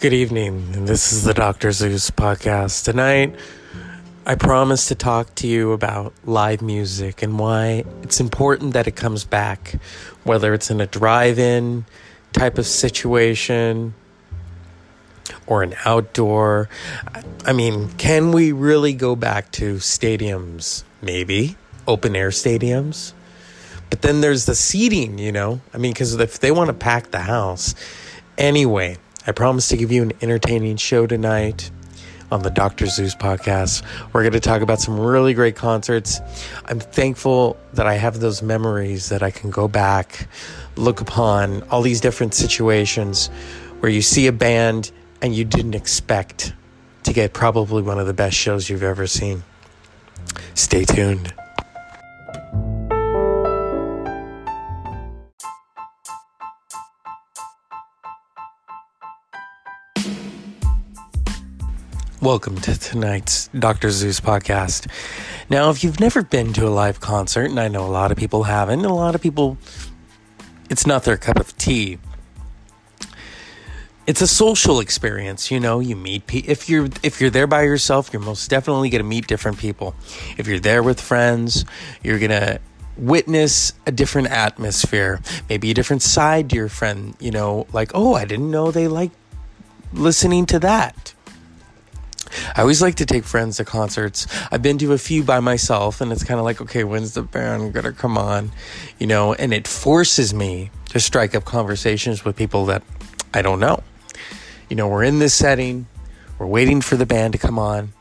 Good evening. This is the Dr. Zeus podcast. Tonight, I promise to talk to you about live music and why it's important that it comes back, whether it's in a drive in type of situation or an outdoor. I mean, can we really go back to stadiums? Maybe. Open air stadiums? But then there's the seating, you know? I mean, because if they want to pack the house. Anyway, I promise to give you an entertaining show tonight on the Dr. Zeus podcast. We're going to talk about some really great concerts. I'm thankful that I have those memories that I can go back, look upon all these different situations where you see a band and you didn't expect to get probably one of the best shows you've ever seen. Stay tuned. Welcome to tonight's Dr. Zeus podcast. Now, if you've never been to a live concert, and I know a lot of people haven't, a lot of people, it's not their cup of tea. It's a social experience, you know. You meet people. If you're if you're there by yourself, you're most definitely going to meet different people. If you're there with friends, you're going to witness a different atmosphere, maybe a different side to your friend. You know, like oh, I didn't know they like listening to that I always like to take friends to concerts. I've been to a few by myself, and it's kind of like, okay, when's the band gonna come on? You know, and it forces me to strike up conversations with people that I don't know. You know, we're in this setting, we're waiting for the band to come on.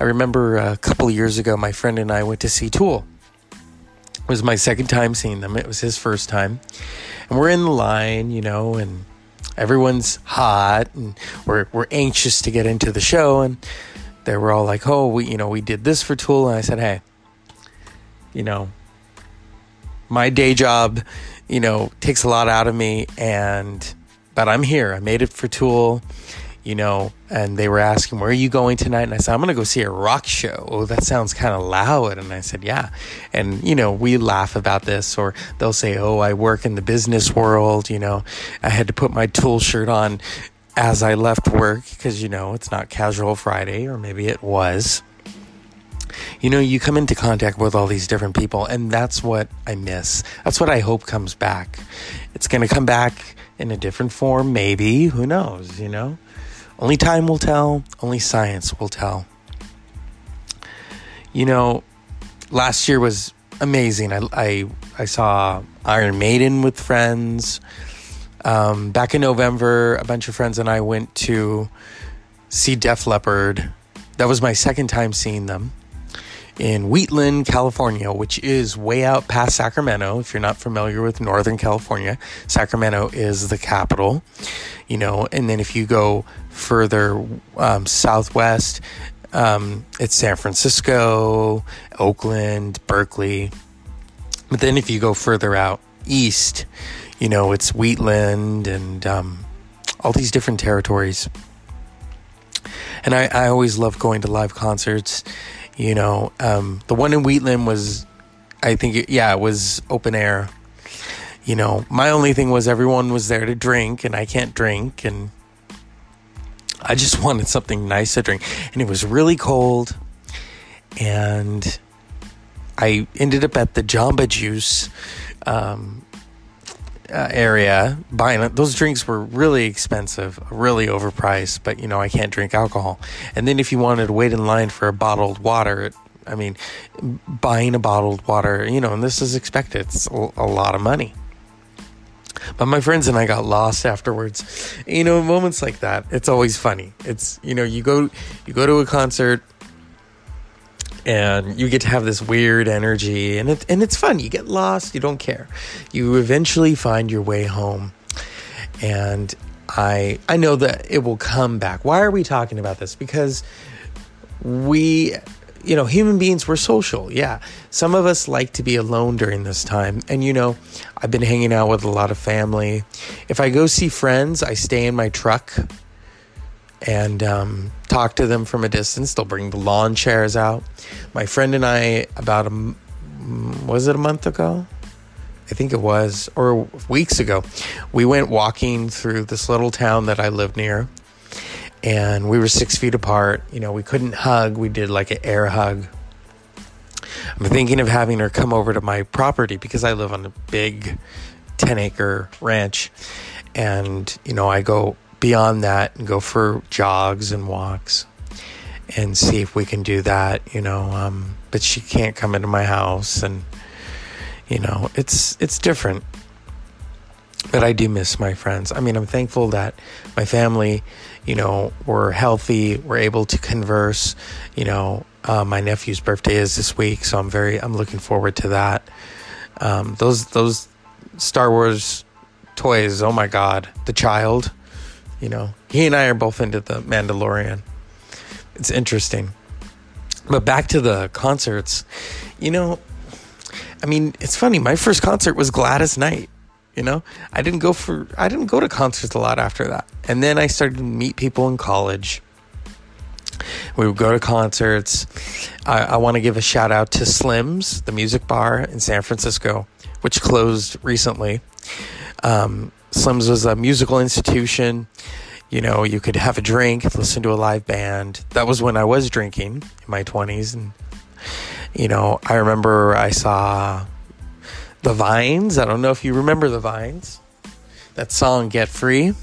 I remember a couple years ago, my friend and I went to see Tool. It was my second time seeing them, it was his first time. And we're in the line, you know, and everyone's hot and we're we're anxious to get into the show and they were all like, "Oh, we you know, we did this for Tool." And I said, "Hey, you know, my day job, you know, takes a lot out of me and but I'm here. I made it for Tool you know, and they were asking, Where are you going tonight? And I said, I'm going to go see a rock show. Oh, that sounds kind of loud. And I said, Yeah. And, you know, we laugh about this, or they'll say, Oh, I work in the business world. You know, I had to put my tool shirt on as I left work because, you know, it's not casual Friday, or maybe it was. You know, you come into contact with all these different people, and that's what I miss. That's what I hope comes back. It's going to come back in a different form, maybe. Who knows, you know? Only time will tell, only science will tell. You know, last year was amazing. I, I, I saw Iron Maiden with friends. Um, back in November, a bunch of friends and I went to see Def Leppard. That was my second time seeing them in Wheatland, California, which is way out past Sacramento. If you're not familiar with Northern California, Sacramento is the capital, you know, and then if you go further um, southwest, um, it's San Francisco, Oakland, Berkeley. But then if you go further out east, you know, it's Wheatland and um, all these different territories. And I, I always love going to live concerts. You know, um, the one in Wheatland was, I think, it, yeah, it was open air. You know, my only thing was everyone was there to drink, and I can't drink, and I just wanted something nice to drink. And it was really cold. And I ended up at the Jamba Juice um, uh, area buying it. Those drinks were really expensive, really overpriced, but you know, I can't drink alcohol. And then if you wanted to wait in line for a bottled water, I mean, buying a bottled water, you know, and this is expected, it's a lot of money. But my friends and I got lost afterwards. You know, moments like that, it's always funny. It's you know, you go you go to a concert and you get to have this weird energy and it and it's fun. You get lost, you don't care. You eventually find your way home. And I I know that it will come back. Why are we talking about this? Because we you know, human beings, we're social. Yeah. Some of us like to be alone during this time. And, you know, I've been hanging out with a lot of family. If I go see friends, I stay in my truck and um, talk to them from a distance. They'll bring the lawn chairs out. My friend and I, about a, was it a month ago? I think it was, or weeks ago, we went walking through this little town that I live near. And we were six feet apart. You know, we couldn't hug. We did like an air hug. I'm thinking of having her come over to my property because I live on a big 10 acre ranch. And, you know, I go beyond that and go for jogs and walks and see if we can do that, you know. Um, but she can't come into my house and, you know, it's, it's different. But I do miss my friends. I mean, I'm thankful that my family, you know, were healthy, were able to converse, you know, uh, my nephew's birthday is this week, so I'm very I'm looking forward to that. Um, those those Star Wars toys, oh my god, the child, you know, he and I are both into the Mandalorian. It's interesting. But back to the concerts, you know, I mean, it's funny. My first concert was Gladys Knight. You know, I didn't go for I didn't go to concerts a lot after that, and then I started to meet people in college we would go to concerts. I, I want to give a shout out to Slim's, the music bar in San Francisco, which closed recently. Um, Slim's was a musical institution. You know, you could have a drink, listen to a live band. That was when I was drinking in my 20s. And, you know, I remember I saw the Vines. I don't know if you remember the Vines. That song, Get Free.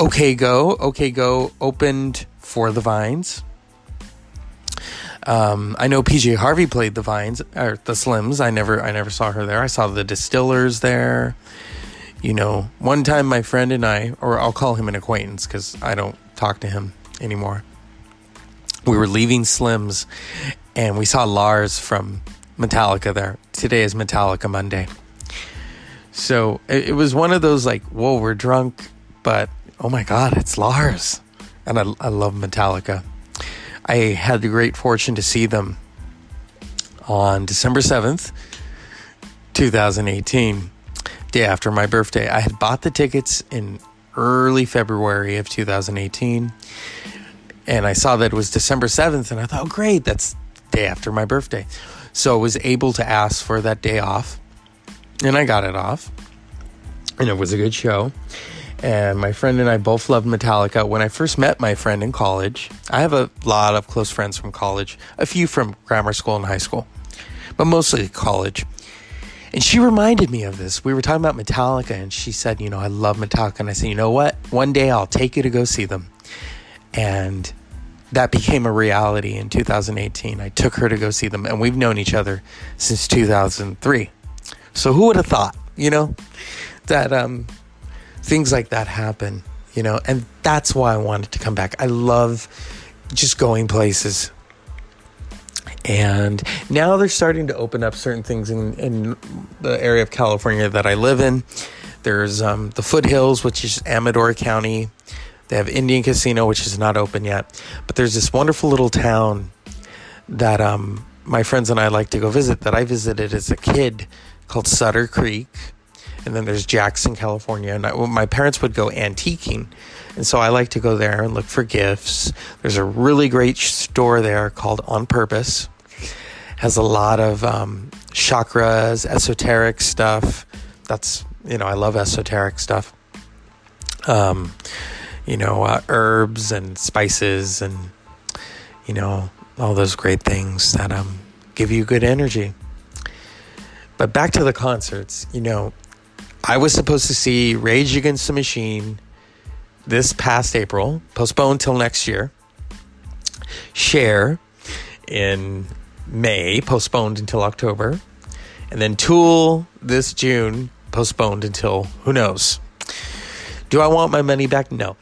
OK Go. OK Go opened for the Vines. Um, I know PJ Harvey played the Vines or the Slims. I never, I never saw her there. I saw the Distillers there. You know, one time my friend and I, or I'll call him an acquaintance because I don't talk to him anymore. We were leaving Slims, and we saw Lars from Metallica there. Today is Metallica Monday. So it, it was one of those like, whoa, we're drunk, but oh my God, it's Lars and I, I love Metallica. I had the great fortune to see them on December 7th, 2018, day after my birthday. I had bought the tickets in early February of 2018, and I saw that it was December 7th, and I thought, oh, great, that's day after my birthday. So I was able to ask for that day off, and I got it off, and it was a good show. And my friend and I both loved Metallica. When I first met my friend in college, I have a lot of close friends from college, a few from grammar school and high school, but mostly college. And she reminded me of this. We were talking about Metallica, and she said, You know, I love Metallica. And I said, You know what? One day I'll take you to go see them. And that became a reality in 2018. I took her to go see them, and we've known each other since 2003. So who would have thought, you know, that um, things like that happen, you know, and that's why I wanted to come back. I love just going places. And now they're starting to open up certain things in, in the area of California that I live in. There's um, the foothills, which is Amador County. They have Indian Casino, which is not open yet. But there's this wonderful little town that um, my friends and I like to go visit that I visited as a kid called Sutter Creek and then there's Jackson, California. And I, well, my parents would go antiquing, and so I like to go there and look for gifts. There's a really great store there called On Purpose. Has a lot of um, chakras, esoteric stuff. That's you know I love esoteric stuff. Um, you know uh, herbs and spices and you know all those great things that um give you good energy. But back to the concerts, you know, I was supposed to see Rage Against the Machine this past April, postponed till next year. Cher in May, postponed until October. And then Tool this June, postponed until who knows. Do I want my money back? No.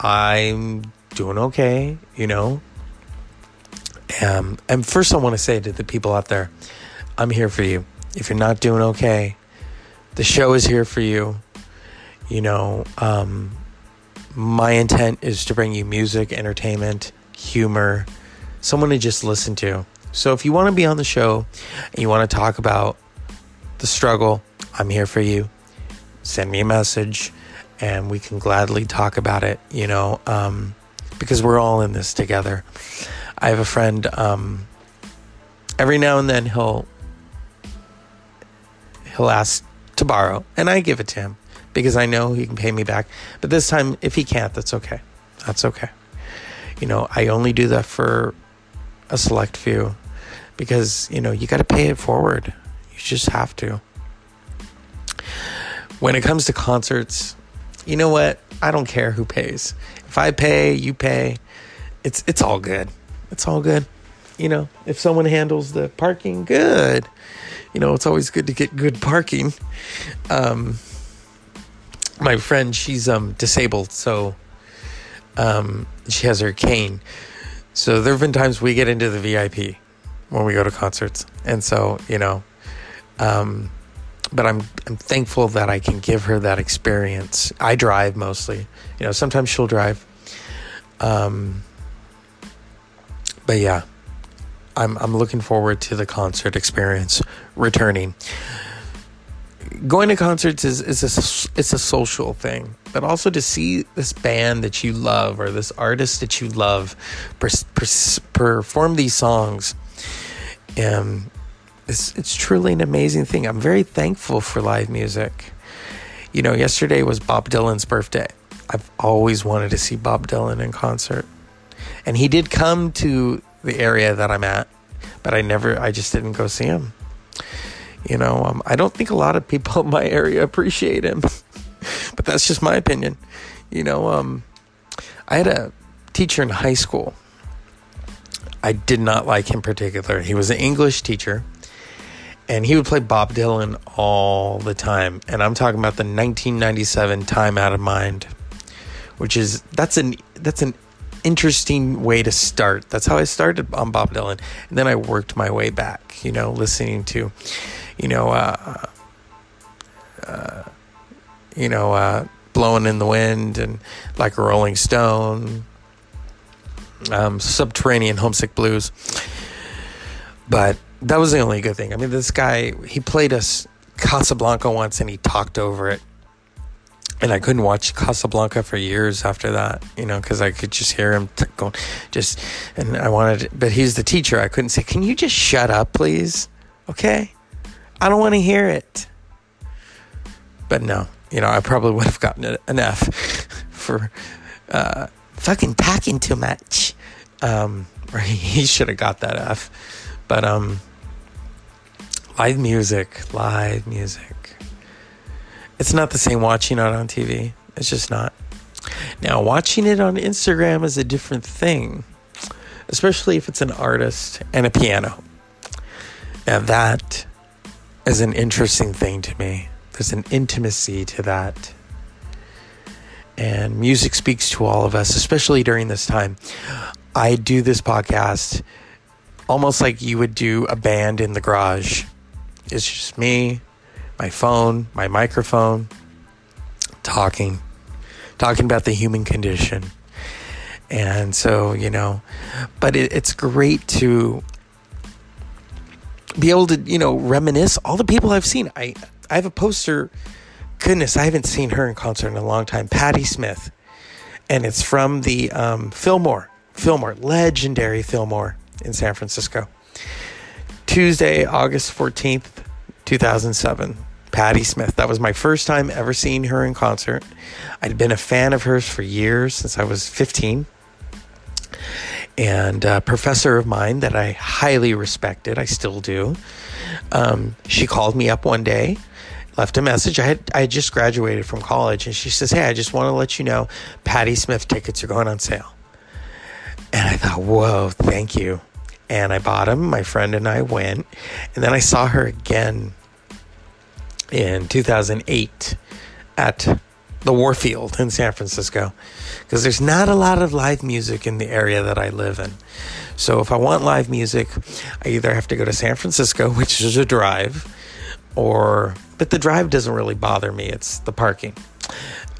I'm doing okay, you know. Um, and first, I want to say to the people out there, I'm here for you. If you're not doing okay, the show is here for you. You know, um, my intent is to bring you music, entertainment, humor, someone to just listen to. So if you want to be on the show and you want to talk about the struggle, I'm here for you. Send me a message and we can gladly talk about it, you know, um, because we're all in this together. I have a friend, um, every now and then he'll he'll ask to borrow, and I give it to him because I know he can pay me back. But this time, if he can't, that's okay. That's okay. You know, I only do that for a select few because, you know, you got to pay it forward. You just have to. When it comes to concerts, you know what? I don't care who pays. If I pay, you pay. It's it's all good. It's all good. You know, if someone handles the parking, good. You know, it's always good to get good parking. Um, my friend, she's um disabled, so um she has her cane. So there have been times we get into the VIP when we go to concerts, and so you know, um, but I'm I'm thankful that I can give her that experience. I drive mostly, you know. Sometimes she'll drive, um, but yeah, I'm I'm looking forward to the concert experience returning. Going to concerts is is a, it's a social thing, but also to see this band that you love or this artist that you love per, per, perform these songs. Um, it's it's truly an amazing thing. I'm very thankful for live music. You know, yesterday was Bob Dylan's birthday. I've always wanted to see Bob Dylan in concert. And he did come to the area that I'm at, but I never I just didn't go see him. You know, um, I don't think a lot of people in my area appreciate him. but that's just my opinion. You know, um, I had a teacher in high school. I did not like him particularly. He was an English teacher and he would play Bob Dylan all the time. And I'm talking about the 1997 Time Out of Mind, which is that's an that's an interesting way to start. That's how I started on Bob Dylan, and then I worked my way back. You know, listening to, you know, uh, uh, you know, uh, blowing in the wind and like a Rolling Stone, um, Subterranean Homesick Blues, but that was the only good thing. I mean, this guy, he played us Casablanca once and he talked over it. And I couldn't watch Casablanca for years after that, you know, because I could just hear him t- going, just, and I wanted, but he's the teacher. I couldn't say, can you just shut up, please? Okay? I don't want to hear it. But no, you know, I probably would have gotten an F for uh, fucking talking too much. Um, or he should have got that F. But um, live music, live music. It's not the same watching it on TV. It's just not. Now, watching it on Instagram is a different thing, especially if it's an artist and a piano. Now, that is an interesting thing to me. There's an intimacy to that. And music speaks to all of us, especially during this time. I do this podcast almost like you would do a band in the garage. It's just me, my phone, my microphone, talking, talking about the human condition. And so, you know, but it, it's great to be able to, you know, reminisce all the people I've seen. I, I have a poster. Goodness, I haven't seen her in concert in a long time. Patti Smith. And it's from the um, Fillmore, Fillmore, legendary Fillmore in San Francisco. Tuesday, August 14th, 2007. Patti Smith. That was my first time ever seeing her in concert. I'd been a fan of hers for years, since I was 15. And a professor of mine that I highly respected, I still do, um, she called me up one day, left a message. I had, I had just graduated from college, and she says, Hey, I just want to let you know Patti Smith tickets are going on sale. And I thought, Whoa, thank you and I bought them. My friend and I went, and then I saw her again in 2008 at the Warfield in San Francisco because there's not a lot of live music in the area that I live in. So if I want live music, I either have to go to San Francisco, which is a drive, or but the drive doesn't really bother me. It's the parking.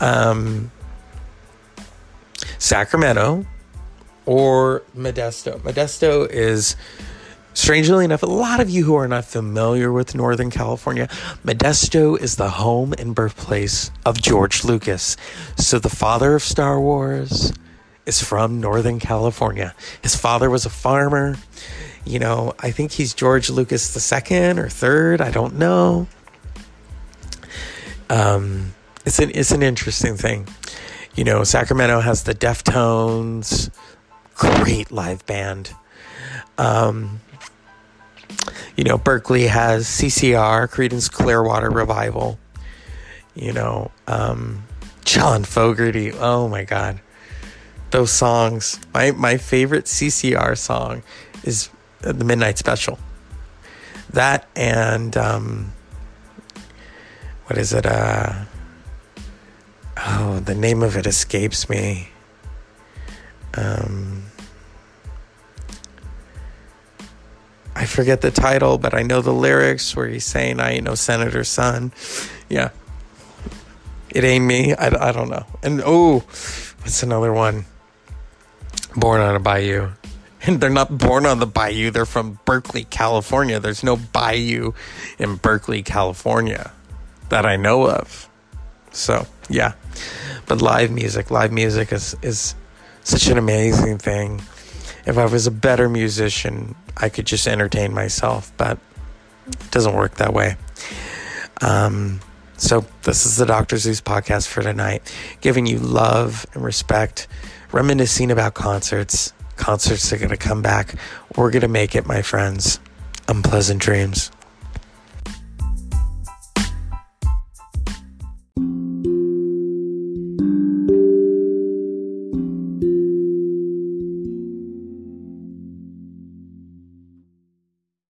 Um, Sacramento, or Modesto. Modesto is, strangely enough, a lot of you who are not familiar with Northern California, Modesto is the home and birthplace of George Lucas. So the father of Star Wars is from Northern California. His father was a farmer. You know, I think he's George Lucas the second or third. I don't know. Um, it's an it's an interesting thing You know, Sacramento has the Deftones, great live band. Um, you know, Berkeley has CCR, Creedence Clearwater Revival. You know, um, John Fogerty. Oh my God, those songs. My my favorite CCR song is the Midnight Special. That and um, what is it? Uh, oh, the name of it escapes me. Um, forget the title, but I know the lyrics where he's saying, I ain't no senator's son. Yeah. It ain't me. I, I don't know. And oh, what's another one? Born on a bayou. And they're not born on the bayou. They're from Berkeley, California. There's no bayou in Berkeley, California that I know of. So, yeah. But live music, live music is, is such an amazing thing if I was a better musician, I could just entertain myself, but it doesn't work that way. Um, so, this is the Dr. Zeus podcast for tonight, giving you love and respect, reminiscing about concerts. Concerts are going to come back. We're going to make it, my friends. Unpleasant dreams.